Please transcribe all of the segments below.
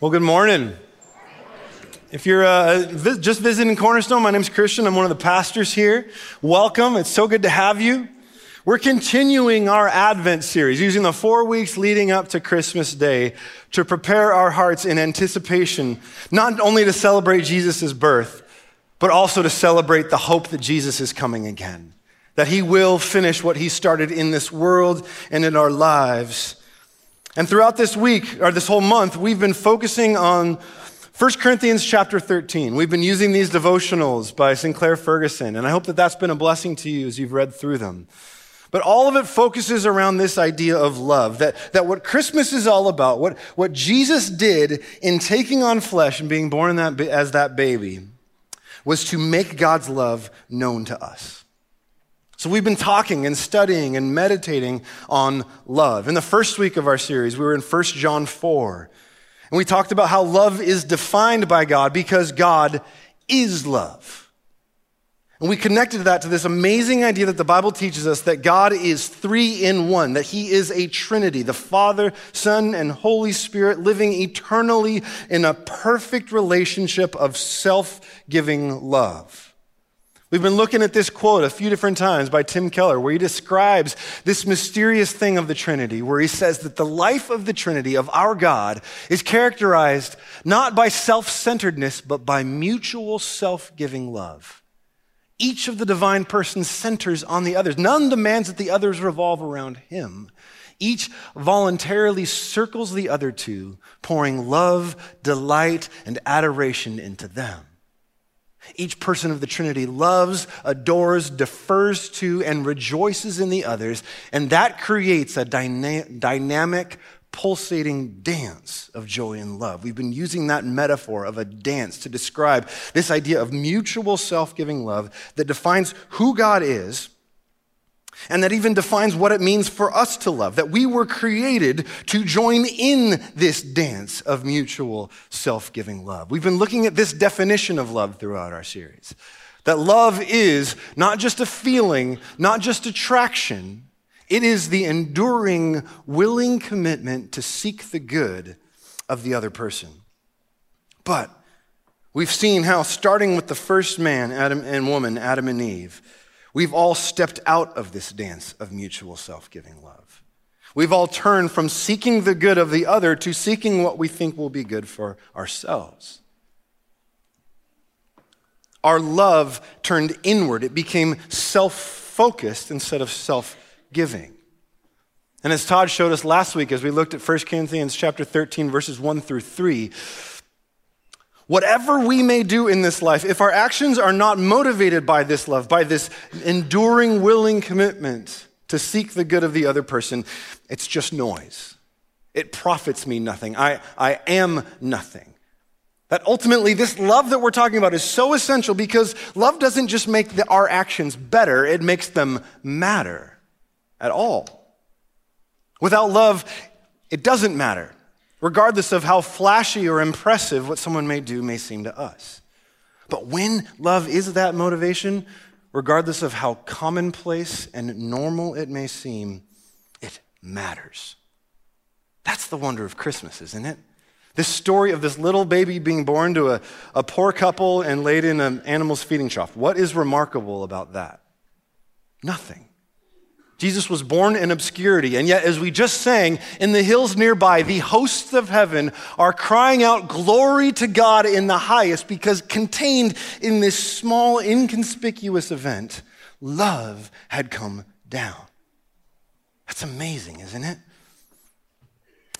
Well, good morning. If you're uh, vi- just visiting Cornerstone, my name's Christian. I'm one of the pastors here. Welcome. It's so good to have you. We're continuing our Advent series, using the four weeks leading up to Christmas Day to prepare our hearts in anticipation, not only to celebrate Jesus' birth, but also to celebrate the hope that Jesus is coming again, that he will finish what he started in this world and in our lives. And throughout this week, or this whole month, we've been focusing on 1 Corinthians chapter 13. We've been using these devotionals by Sinclair Ferguson, and I hope that that's been a blessing to you as you've read through them. But all of it focuses around this idea of love, that, that what Christmas is all about, what, what Jesus did in taking on flesh and being born that, as that baby, was to make God's love known to us. So we've been talking and studying and meditating on love. In the first week of our series, we were in 1 John 4. And we talked about how love is defined by God because God is love. And we connected that to this amazing idea that the Bible teaches us that God is three in one, that He is a Trinity, the Father, Son, and Holy Spirit living eternally in a perfect relationship of self giving love. We've been looking at this quote a few different times by Tim Keller, where he describes this mysterious thing of the Trinity, where he says that the life of the Trinity, of our God, is characterized not by self centeredness, but by mutual self giving love. Each of the divine persons centers on the others. None demands that the others revolve around him. Each voluntarily circles the other two, pouring love, delight, and adoration into them. Each person of the Trinity loves, adores, defers to, and rejoices in the others, and that creates a dyna- dynamic, pulsating dance of joy and love. We've been using that metaphor of a dance to describe this idea of mutual self giving love that defines who God is and that even defines what it means for us to love, that we were created to join in this dance of mutual self giving love. We've been looking at this definition of love throughout our series. That love is not just a feeling, not just attraction, it is the enduring, willing commitment to seek the good of the other person. But we've seen how, starting with the first man Adam and woman, Adam and Eve, We've all stepped out of this dance of mutual self giving love. We've all turned from seeking the good of the other to seeking what we think will be good for ourselves. Our love turned inward. It became self focused instead of self giving. And as Todd showed us last week, as we looked at 1 Corinthians chapter 13, verses 1 through 3, Whatever we may do in this life, if our actions are not motivated by this love, by this enduring, willing commitment to seek the good of the other person, it's just noise. It profits me nothing. I, I am nothing. That ultimately, this love that we're talking about is so essential because love doesn't just make the, our actions better, it makes them matter at all. Without love, it doesn't matter regardless of how flashy or impressive what someone may do may seem to us. But when love is that motivation, regardless of how commonplace and normal it may seem, it matters. That's the wonder of Christmas, isn't it? This story of this little baby being born to a, a poor couple and laid in an animal's feeding trough. What is remarkable about that? Nothing. Jesus was born in obscurity, and yet, as we just sang, in the hills nearby, the hosts of heaven are crying out glory to God in the highest because contained in this small, inconspicuous event, love had come down. That's amazing, isn't it?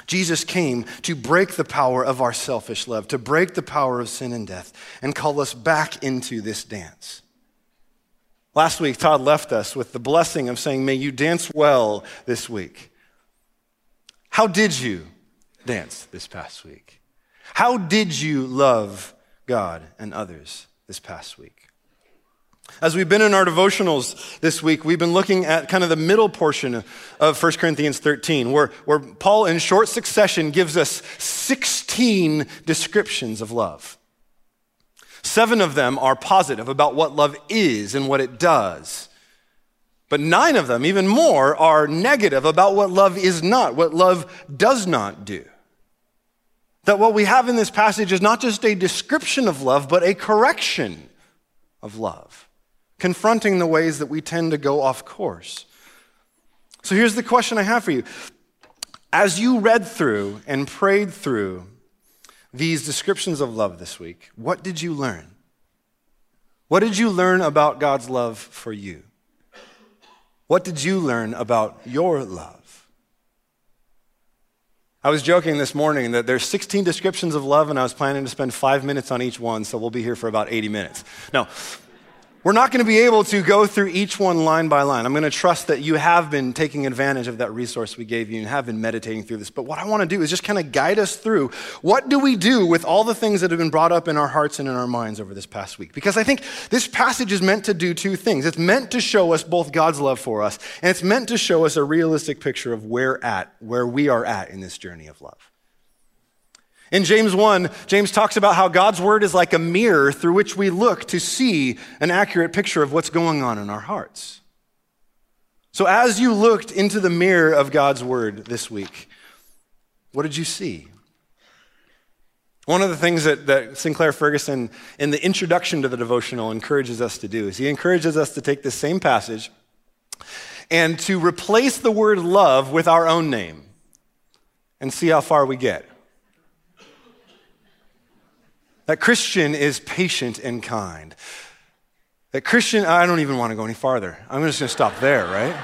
Jesus came to break the power of our selfish love, to break the power of sin and death, and call us back into this dance. Last week, Todd left us with the blessing of saying, May you dance well this week. How did you dance this past week? How did you love God and others this past week? As we've been in our devotionals this week, we've been looking at kind of the middle portion of 1 Corinthians 13, where, where Paul, in short succession, gives us 16 descriptions of love. Seven of them are positive about what love is and what it does. But nine of them, even more, are negative about what love is not, what love does not do. That what we have in this passage is not just a description of love, but a correction of love, confronting the ways that we tend to go off course. So here's the question I have for you. As you read through and prayed through these descriptions of love this week, what did you learn? What did you learn about God's love for you? What did you learn about your love? I was joking this morning that there's 16 descriptions of love, and I was planning to spend five minutes on each one, so we'll be here for about 80 minutes. No, we're not going to be able to go through each one line by line. I'm going to trust that you have been taking advantage of that resource we gave you and have been meditating through this. But what I want to do is just kind of guide us through what do we do with all the things that have been brought up in our hearts and in our minds over this past week? Because I think this passage is meant to do two things. It's meant to show us both God's love for us, and it's meant to show us a realistic picture of where at, where we are at in this journey of love. In James 1, James talks about how God's word is like a mirror through which we look to see an accurate picture of what's going on in our hearts. So, as you looked into the mirror of God's word this week, what did you see? One of the things that, that Sinclair Ferguson, in the introduction to the devotional, encourages us to do is he encourages us to take this same passage and to replace the word love with our own name and see how far we get. That Christian is patient and kind. That Christian, I don't even want to go any farther. I'm just going to stop there, right?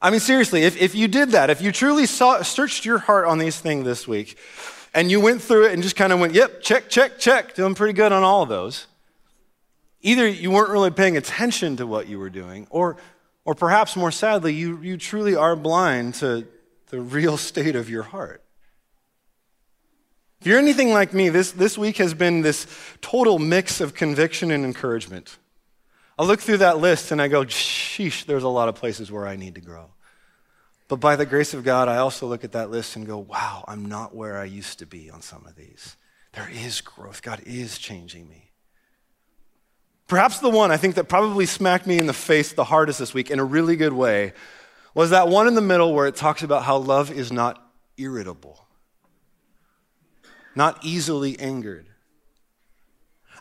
I mean, seriously, if, if you did that, if you truly saw, searched your heart on these things this week, and you went through it and just kind of went, yep, check, check, check, doing pretty good on all of those, either you weren't really paying attention to what you were doing, or, or perhaps more sadly, you, you truly are blind to the real state of your heart. If you're anything like me, this, this week has been this total mix of conviction and encouragement. I look through that list and I go, sheesh, there's a lot of places where I need to grow. But by the grace of God, I also look at that list and go, wow, I'm not where I used to be on some of these. There is growth. God is changing me. Perhaps the one I think that probably smacked me in the face the hardest this week in a really good way was that one in the middle where it talks about how love is not irritable not easily angered.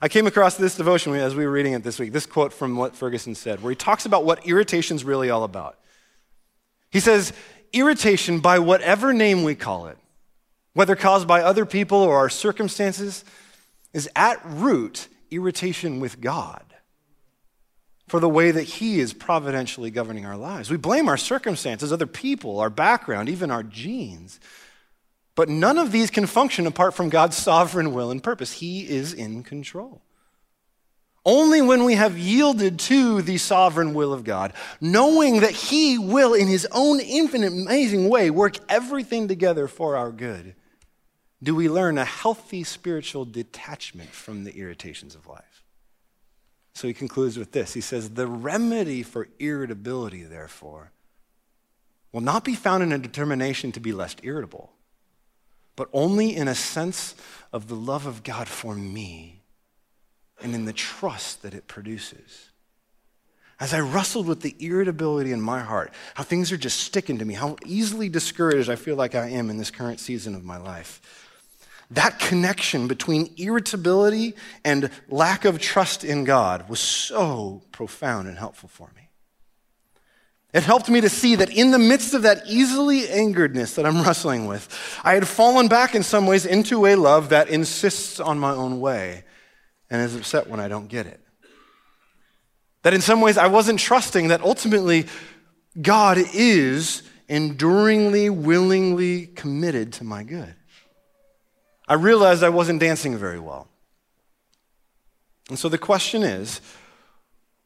I came across this devotion as we were reading it this week, this quote from what Ferguson said, where he talks about what irritation's really all about. He says, Irritation, by whatever name we call it, whether caused by other people or our circumstances, is at root irritation with God for the way that He is providentially governing our lives. We blame our circumstances, other people, our background, even our genes. But none of these can function apart from God's sovereign will and purpose. He is in control. Only when we have yielded to the sovereign will of God, knowing that He will, in His own infinite, amazing way, work everything together for our good, do we learn a healthy spiritual detachment from the irritations of life. So he concludes with this He says, The remedy for irritability, therefore, will not be found in a determination to be less irritable but only in a sense of the love of God for me and in the trust that it produces. As I wrestled with the irritability in my heart, how things are just sticking to me, how easily discouraged I feel like I am in this current season of my life, that connection between irritability and lack of trust in God was so profound and helpful for me. It helped me to see that in the midst of that easily angeredness that I'm wrestling with, I had fallen back in some ways into a love that insists on my own way and is upset when I don't get it. That in some ways I wasn't trusting that ultimately God is enduringly, willingly committed to my good. I realized I wasn't dancing very well. And so the question is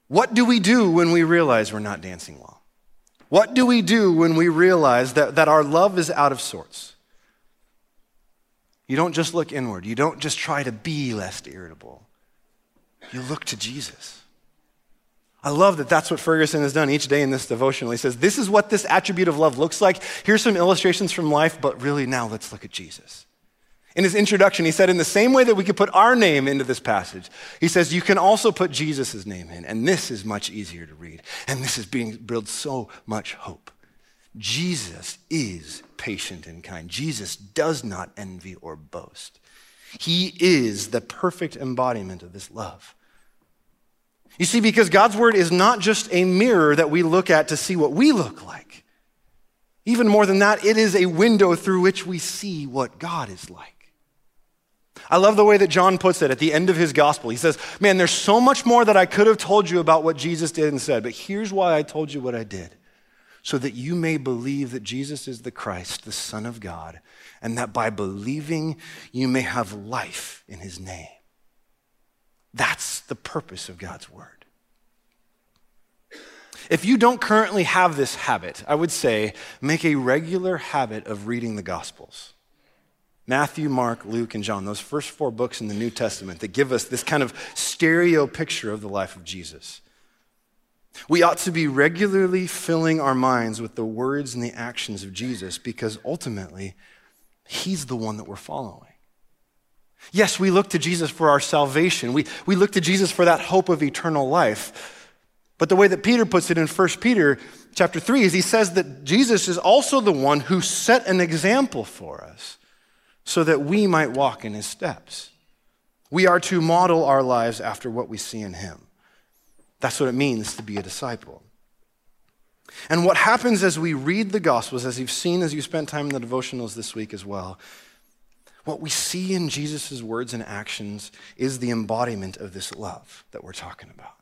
what do we do when we realize we're not dancing well? What do we do when we realize that, that our love is out of sorts? You don't just look inward. You don't just try to be less irritable. You look to Jesus. I love that that's what Ferguson has done each day in this devotional. He says, This is what this attribute of love looks like. Here's some illustrations from life, but really now let's look at Jesus. In his introduction, he said, in the same way that we could put our name into this passage, he says, you can also put Jesus' name in. And this is much easier to read. And this is being build so much hope. Jesus is patient and kind. Jesus does not envy or boast. He is the perfect embodiment of this love. You see, because God's word is not just a mirror that we look at to see what we look like. Even more than that, it is a window through which we see what God is like. I love the way that John puts it at the end of his gospel. He says, Man, there's so much more that I could have told you about what Jesus did and said, but here's why I told you what I did so that you may believe that Jesus is the Christ, the Son of God, and that by believing you may have life in his name. That's the purpose of God's word. If you don't currently have this habit, I would say make a regular habit of reading the Gospels. Matthew, Mark, Luke, and John, those first four books in the New Testament that give us this kind of stereo picture of the life of Jesus. We ought to be regularly filling our minds with the words and the actions of Jesus because ultimately, He's the one that we're following. Yes, we look to Jesus for our salvation. We, we look to Jesus for that hope of eternal life. But the way that Peter puts it in 1 Peter chapter 3 is he says that Jesus is also the one who set an example for us so that we might walk in his steps. We are to model our lives after what we see in him. That's what it means to be a disciple. And what happens as we read the Gospels, as you've seen as you spent time in the devotionals this week as well, what we see in Jesus' words and actions is the embodiment of this love that we're talking about.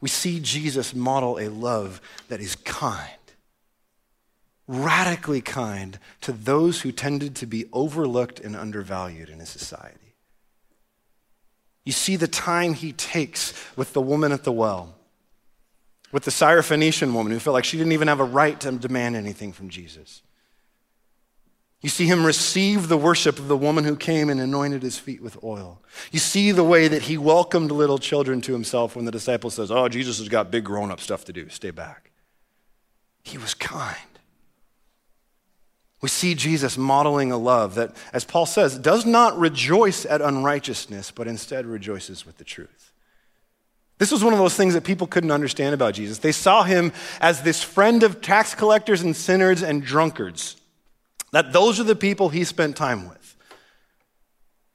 We see Jesus model a love that is kind, radically kind to those who tended to be overlooked and undervalued in his society. You see the time he takes with the woman at the well, with the Syrophoenician woman who felt like she didn't even have a right to demand anything from Jesus. You see him receive the worship of the woman who came and anointed his feet with oil. You see the way that he welcomed little children to himself when the disciple says, Oh, Jesus has got big grown up stuff to do. Stay back. He was kind. We see Jesus modeling a love that, as Paul says, does not rejoice at unrighteousness, but instead rejoices with the truth. This was one of those things that people couldn't understand about Jesus. They saw him as this friend of tax collectors and sinners and drunkards, that those are the people he spent time with.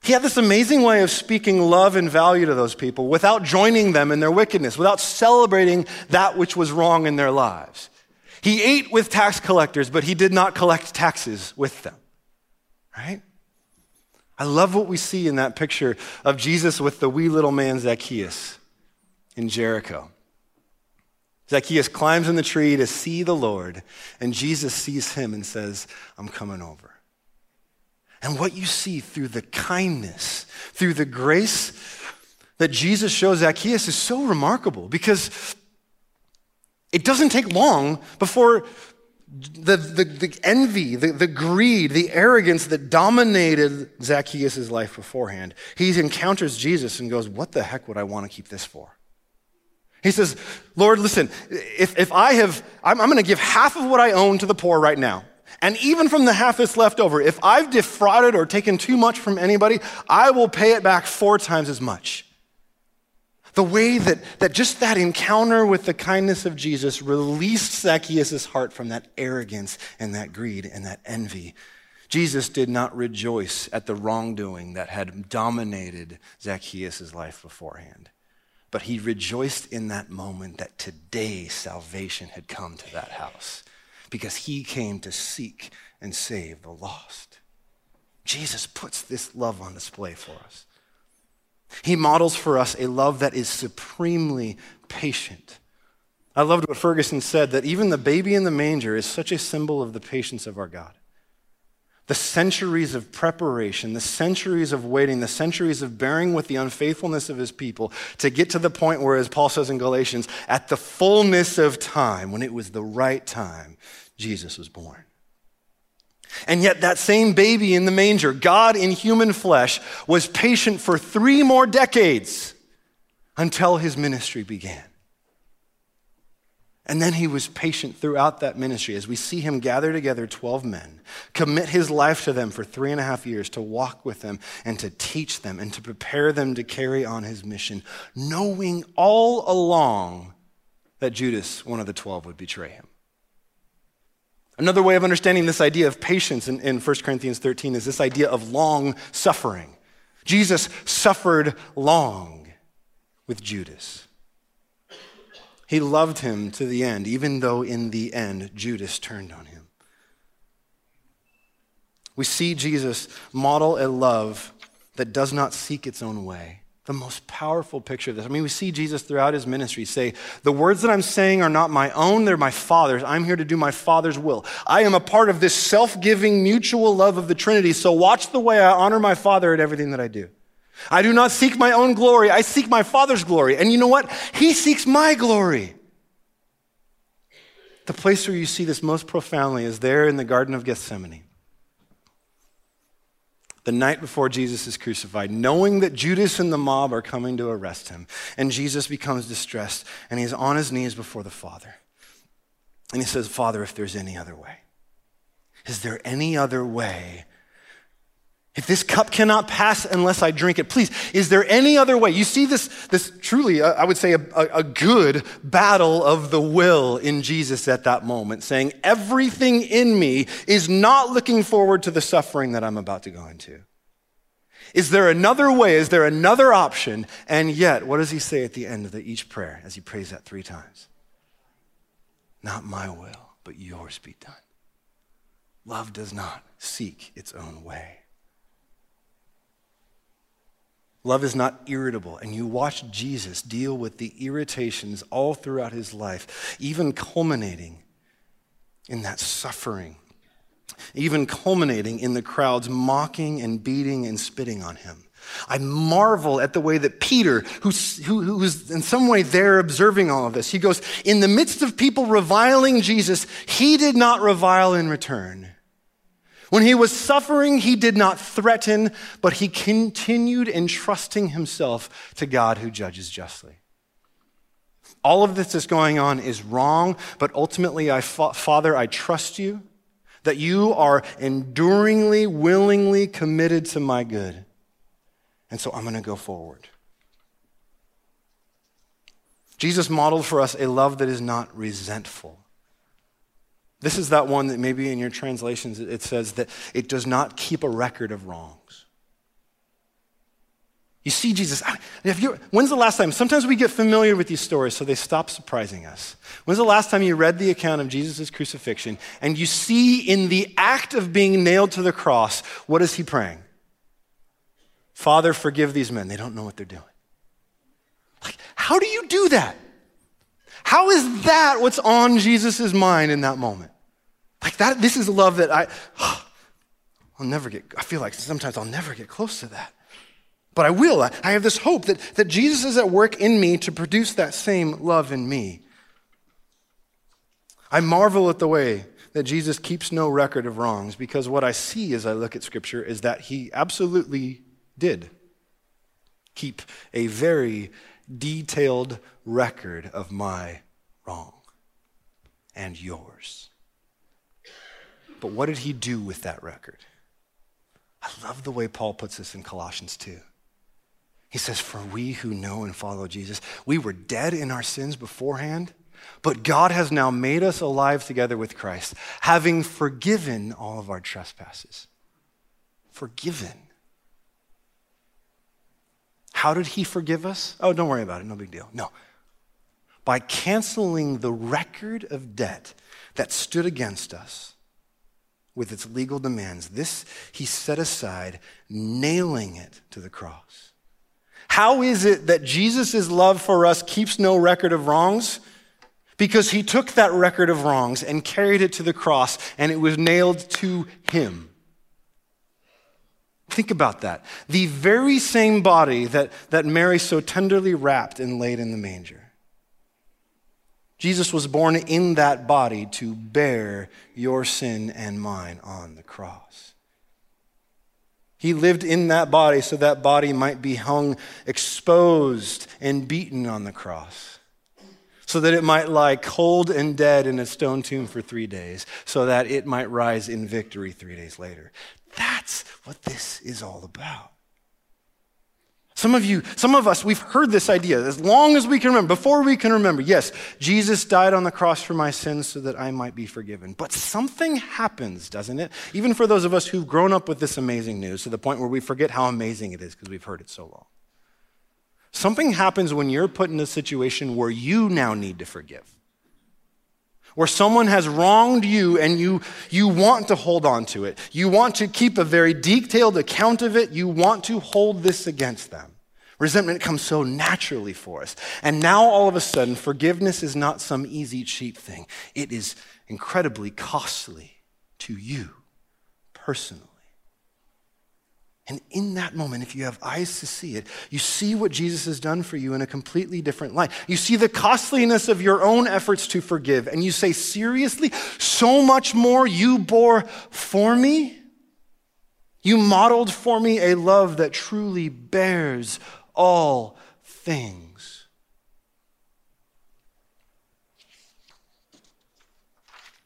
He had this amazing way of speaking love and value to those people without joining them in their wickedness, without celebrating that which was wrong in their lives. He ate with tax collectors, but he did not collect taxes with them. Right? I love what we see in that picture of Jesus with the wee little man Zacchaeus in Jericho. Zacchaeus climbs in the tree to see the Lord, and Jesus sees him and says, I'm coming over. And what you see through the kindness, through the grace that Jesus shows Zacchaeus is so remarkable because it doesn't take long before the, the, the envy, the, the greed, the arrogance that dominated Zacchaeus' life beforehand, he encounters Jesus and goes, What the heck would I want to keep this for? He says, Lord, listen, if, if I have, I'm, I'm going to give half of what I own to the poor right now. And even from the half that's left over, if I've defrauded or taken too much from anybody, I will pay it back four times as much. The way that, that just that encounter with the kindness of Jesus released Zacchaeus' heart from that arrogance and that greed and that envy. Jesus did not rejoice at the wrongdoing that had dominated Zacchaeus' life beforehand, but he rejoiced in that moment that today salvation had come to that house because he came to seek and save the lost. Jesus puts this love on display for us. He models for us a love that is supremely patient. I loved what Ferguson said that even the baby in the manger is such a symbol of the patience of our God. The centuries of preparation, the centuries of waiting, the centuries of bearing with the unfaithfulness of his people to get to the point where, as Paul says in Galatians, at the fullness of time, when it was the right time, Jesus was born. And yet, that same baby in the manger, God in human flesh, was patient for three more decades until his ministry began. And then he was patient throughout that ministry as we see him gather together 12 men, commit his life to them for three and a half years to walk with them and to teach them and to prepare them to carry on his mission, knowing all along that Judas, one of the 12, would betray him. Another way of understanding this idea of patience in, in 1 Corinthians 13 is this idea of long suffering. Jesus suffered long with Judas. He loved him to the end, even though in the end Judas turned on him. We see Jesus model a love that does not seek its own way the most powerful picture of this. I mean, we see Jesus throughout his ministry say, The words that I'm saying are not my own, they're my Father's. I'm here to do my Father's will. I am a part of this self giving, mutual love of the Trinity, so watch the way I honor my Father at everything that I do. I do not seek my own glory, I seek my Father's glory. And you know what? He seeks my glory. The place where you see this most profoundly is there in the Garden of Gethsemane the night before Jesus is crucified, knowing that Judas and the mob are coming to arrest him. And Jesus becomes distressed and he's on his knees before the Father. And he says, Father, if there's any other way, is there any other way? If this cup cannot pass unless I drink it, please, is there any other way? You see this, this truly, uh, I would say, a, a good battle of the will in Jesus at that moment, saying, everything in me is not looking forward to the suffering that I'm about to go into. Is there another way? Is there another option? And yet, what does he say at the end of the, each prayer as he prays that three times? Not my will, but yours be done. Love does not seek its own way. Love is not irritable. And you watch Jesus deal with the irritations all throughout his life, even culminating in that suffering, even culminating in the crowds mocking and beating and spitting on him. I marvel at the way that Peter, who's, who, who's in some way there observing all of this, he goes, In the midst of people reviling Jesus, he did not revile in return. When he was suffering, he did not threaten, but he continued entrusting himself to God who judges justly. All of this is going on is wrong, but ultimately, I, Father, I trust you that you are enduringly, willingly committed to my good. And so I'm going to go forward. Jesus modeled for us a love that is not resentful. This is that one that maybe in your translations it says that it does not keep a record of wrongs. You see Jesus. When's the last time? Sometimes we get familiar with these stories, so they stop surprising us. When's the last time you read the account of Jesus' crucifixion and you see in the act of being nailed to the cross, what is he praying? Father, forgive these men. They don't know what they're doing. Like, how do you do that? How is that what's on Jesus' mind in that moment? Like that, this is love that I, I'll never get, I feel like sometimes I'll never get close to that. But I will. I, I have this hope that, that Jesus is at work in me to produce that same love in me. I marvel at the way that Jesus keeps no record of wrongs because what I see as I look at Scripture is that he absolutely did keep a very detailed record of my wrong and yours. But what did he do with that record? I love the way Paul puts this in Colossians 2. He says, For we who know and follow Jesus, we were dead in our sins beforehand, but God has now made us alive together with Christ, having forgiven all of our trespasses. Forgiven. How did he forgive us? Oh, don't worry about it, no big deal. No. By canceling the record of debt that stood against us with its legal demands. This he set aside, nailing it to the cross. How is it that Jesus' love for us keeps no record of wrongs? Because he took that record of wrongs and carried it to the cross, and it was nailed to him. Think about that. The very same body that, that Mary so tenderly wrapped and laid in the manger Jesus was born in that body to bear your sin and mine on the cross. He lived in that body so that body might be hung exposed and beaten on the cross, so that it might lie cold and dead in a stone tomb for three days, so that it might rise in victory three days later. That's what this is all about. Some of you, some of us, we've heard this idea as long as we can remember, before we can remember. Yes, Jesus died on the cross for my sins so that I might be forgiven. But something happens, doesn't it? Even for those of us who've grown up with this amazing news to the point where we forget how amazing it is because we've heard it so long. Something happens when you're put in a situation where you now need to forgive where someone has wronged you and you, you want to hold on to it. You want to keep a very detailed account of it. You want to hold this against them. Resentment comes so naturally for us. And now all of a sudden, forgiveness is not some easy, cheap thing. It is incredibly costly to you personally. And in that moment, if you have eyes to see it, you see what Jesus has done for you in a completely different light. You see the costliness of your own efforts to forgive, and you say, Seriously? So much more you bore for me? You modeled for me a love that truly bears all things.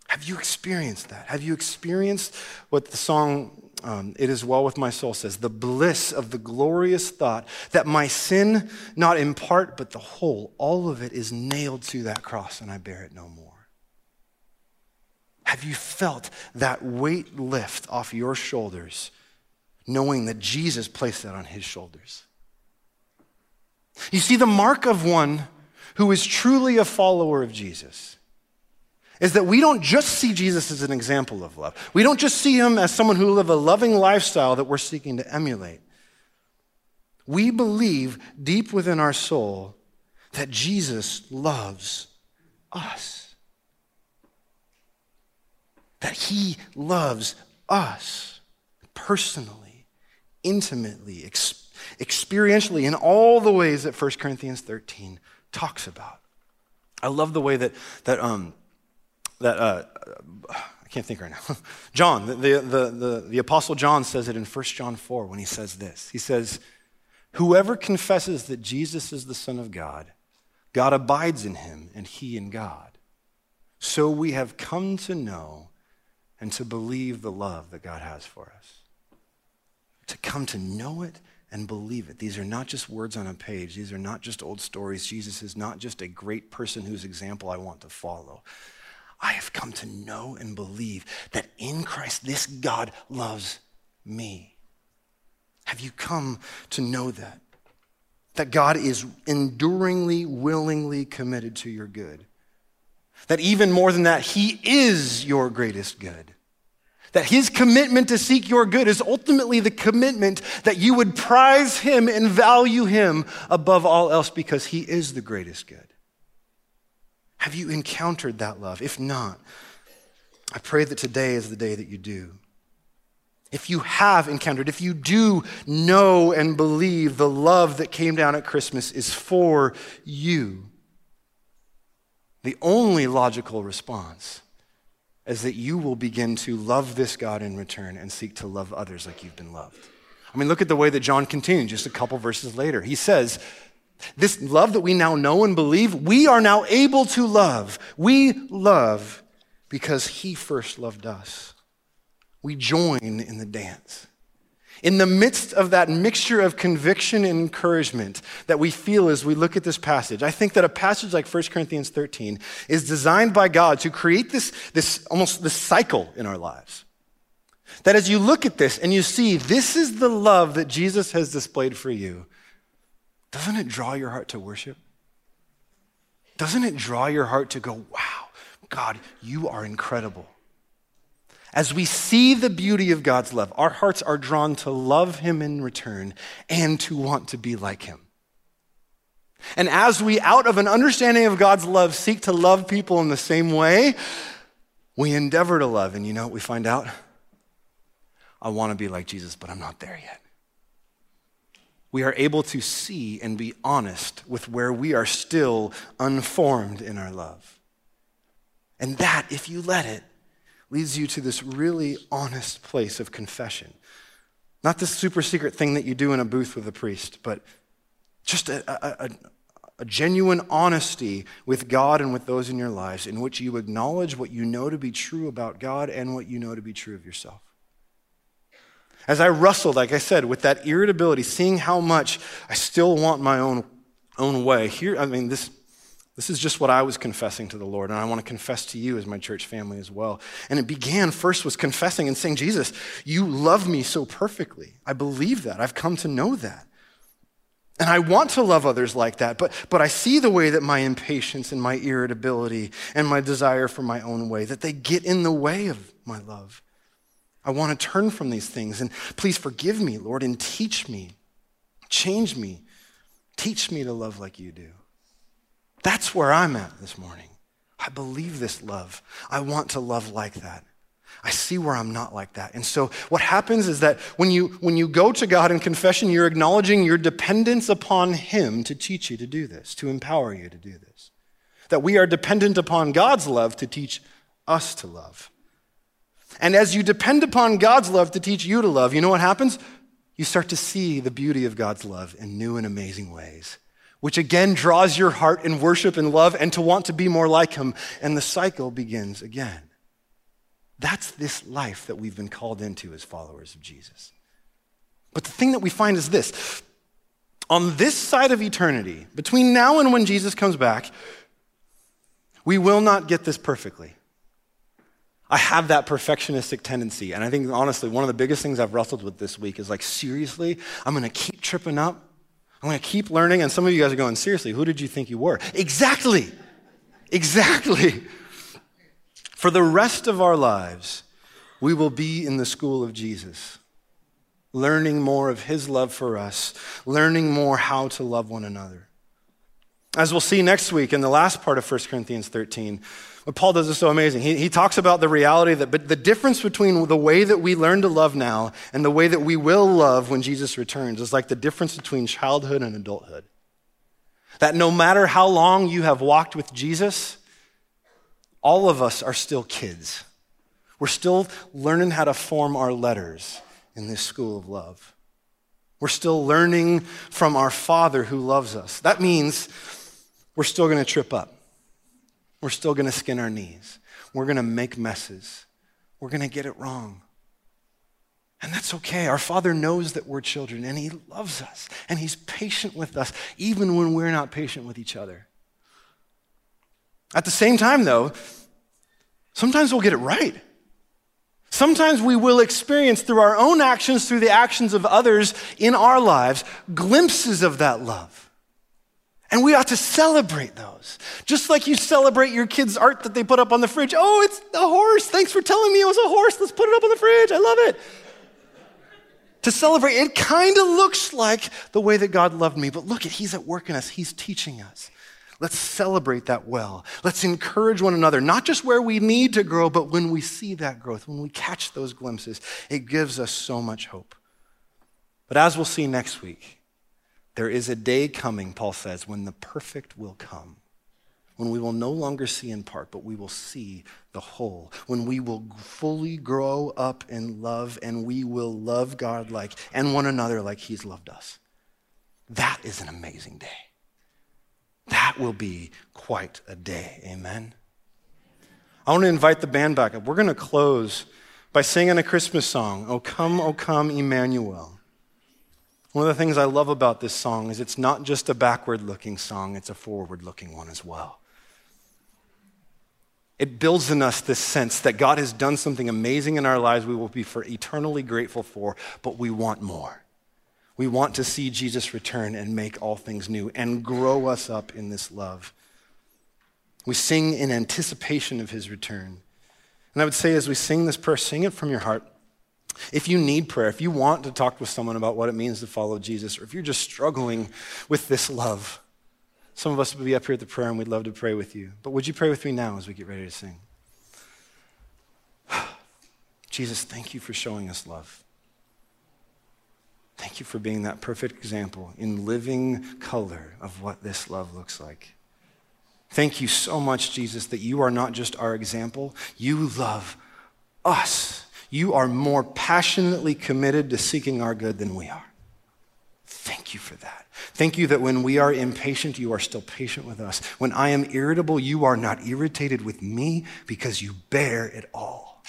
Have you experienced that? Have you experienced what the song um, It Is Well With My Soul says, the bliss of the glorious thought that my sin, not in part, but the whole, all of it is nailed to that cross and I bear it no more. Have you felt that weight lift off your shoulders, knowing that Jesus placed that on his shoulders? You see, the mark of one who is truly a follower of Jesus is that we don't just see Jesus as an example of love. We don't just see him as someone who live a loving lifestyle that we're seeking to emulate. We believe deep within our soul that Jesus loves us. That he loves us personally, intimately, ex- experientially, in all the ways that 1 Corinthians 13 talks about. I love the way that, that um, that uh, I can't think right now. John, the, the, the, the, Apostle John says it in 1 John 4 when he says this. He says, Whoever confesses that Jesus is the Son of God, God abides in him and he in God. So we have come to know and to believe the love that God has for us. To come to know it and believe it. These are not just words on a page. These are not just old stories. Jesus is not just a great person whose example I want to follow. I have come to know and believe that in Christ, this God loves me. Have you come to know that? That God is enduringly, willingly committed to your good. That even more than that, He is your greatest good. That His commitment to seek your good is ultimately the commitment that you would prize Him and value Him above all else because He is the greatest good. Have you encountered that love? If not, I pray that today is the day that you do. If you have encountered, if you do know and believe the love that came down at Christmas is for you, the only logical response is that you will begin to love this God in return and seek to love others like you've been loved. I mean, look at the way that John continues just a couple verses later. He says, this love that we now know and believe, we are now able to love. We love because He first loved us. We join in the dance. In the midst of that mixture of conviction and encouragement that we feel as we look at this passage, I think that a passage like 1 Corinthians 13 is designed by God to create this, this almost this cycle in our lives. That as you look at this and you see this is the love that Jesus has displayed for you, doesn't it draw your heart to worship? Doesn't it draw your heart to go, wow, God, you are incredible? As we see the beauty of God's love, our hearts are drawn to love Him in return and to want to be like Him. And as we, out of an understanding of God's love, seek to love people in the same way, we endeavor to love. And you know what we find out? I want to be like Jesus, but I'm not there yet we are able to see and be honest with where we are still unformed in our love. And that, if you let it, leads you to this really honest place of confession. Not this super secret thing that you do in a booth with a priest, but just a, a, a, a genuine honesty with God and with those in your lives in which you acknowledge what you know to be true about God and what you know to be true of yourself. As I wrestled, like I said, with that irritability, seeing how much I still want my own, own way, here, I mean, this, this is just what I was confessing to the Lord, and I want to confess to you as my church family as well. And it began first was confessing and saying, Jesus, you love me so perfectly. I believe that. I've come to know that. And I want to love others like that, but, but I see the way that my impatience and my irritability and my desire for my own way, that they get in the way of my love. I want to turn from these things. And please forgive me, Lord, and teach me, change me, teach me to love like you do. That's where I'm at this morning. I believe this love. I want to love like that. I see where I'm not like that. And so what happens is that when you when you go to God in confession, you're acknowledging your dependence upon him to teach you to do this, to empower you to do this. That we are dependent upon God's love to teach us to love. And as you depend upon God's love to teach you to love, you know what happens? You start to see the beauty of God's love in new and amazing ways, which again draws your heart in worship and love and to want to be more like Him. And the cycle begins again. That's this life that we've been called into as followers of Jesus. But the thing that we find is this on this side of eternity, between now and when Jesus comes back, we will not get this perfectly. I have that perfectionistic tendency. And I think, honestly, one of the biggest things I've wrestled with this week is like, seriously, I'm going to keep tripping up. I'm going to keep learning. And some of you guys are going, seriously, who did you think you were? Exactly. Exactly. For the rest of our lives, we will be in the school of Jesus, learning more of his love for us, learning more how to love one another. As we'll see next week in the last part of 1 Corinthians 13, what Paul does is so amazing. He, he talks about the reality that but the difference between the way that we learn to love now and the way that we will love when Jesus returns is like the difference between childhood and adulthood. That no matter how long you have walked with Jesus, all of us are still kids. We're still learning how to form our letters in this school of love. We're still learning from our Father who loves us. That means we're still going to trip up. We're still going to skin our knees. We're going to make messes. We're going to get it wrong. And that's okay. Our Father knows that we're children and He loves us and He's patient with us, even when we're not patient with each other. At the same time, though, sometimes we'll get it right. Sometimes we will experience through our own actions, through the actions of others in our lives, glimpses of that love. And we ought to celebrate those. Just like you celebrate your kids' art that they put up on the fridge. Oh, it's a horse. Thanks for telling me it was a horse. Let's put it up on the fridge. I love it. To celebrate, it kind of looks like the way that God loved me, but look at He's at work in us. He's teaching us. Let's celebrate that well. Let's encourage one another, not just where we need to grow, but when we see that growth, when we catch those glimpses, it gives us so much hope. But as we'll see next week, there is a day coming, Paul says, when the perfect will come. When we will no longer see in part, but we will see the whole. When we will fully grow up in love and we will love God like and one another like He's loved us. That is an amazing day. That will be quite a day. Amen. I want to invite the band back up. We're going to close by singing a Christmas song, O come, O come, Emmanuel. One of the things I love about this song is it's not just a backward looking song, it's a forward looking one as well. It builds in us this sense that God has done something amazing in our lives we will be for eternally grateful for, but we want more. We want to see Jesus return and make all things new and grow us up in this love. We sing in anticipation of his return. And I would say, as we sing this prayer, sing it from your heart. If you need prayer, if you want to talk with someone about what it means to follow Jesus, or if you're just struggling with this love, some of us will be up here at the prayer and we'd love to pray with you. But would you pray with me now as we get ready to sing? Jesus, thank you for showing us love. Thank you for being that perfect example in living color of what this love looks like. Thank you so much, Jesus, that you are not just our example, you love us you are more passionately committed to seeking our good than we are. Thank you for that. Thank you that when we are impatient, you are still patient with us. When I am irritable, you are not irritated with me because you bear it all.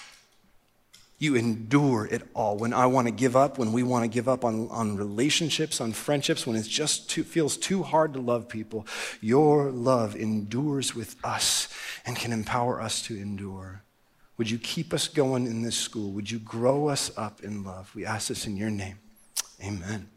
You endure it all. When I want to give up, when we want to give up on, on relationships, on friendships, when it just too, feels too hard to love people, your love endures with us and can empower us to endure. Would you keep us going in this school? Would you grow us up in love? We ask this in your name. Amen.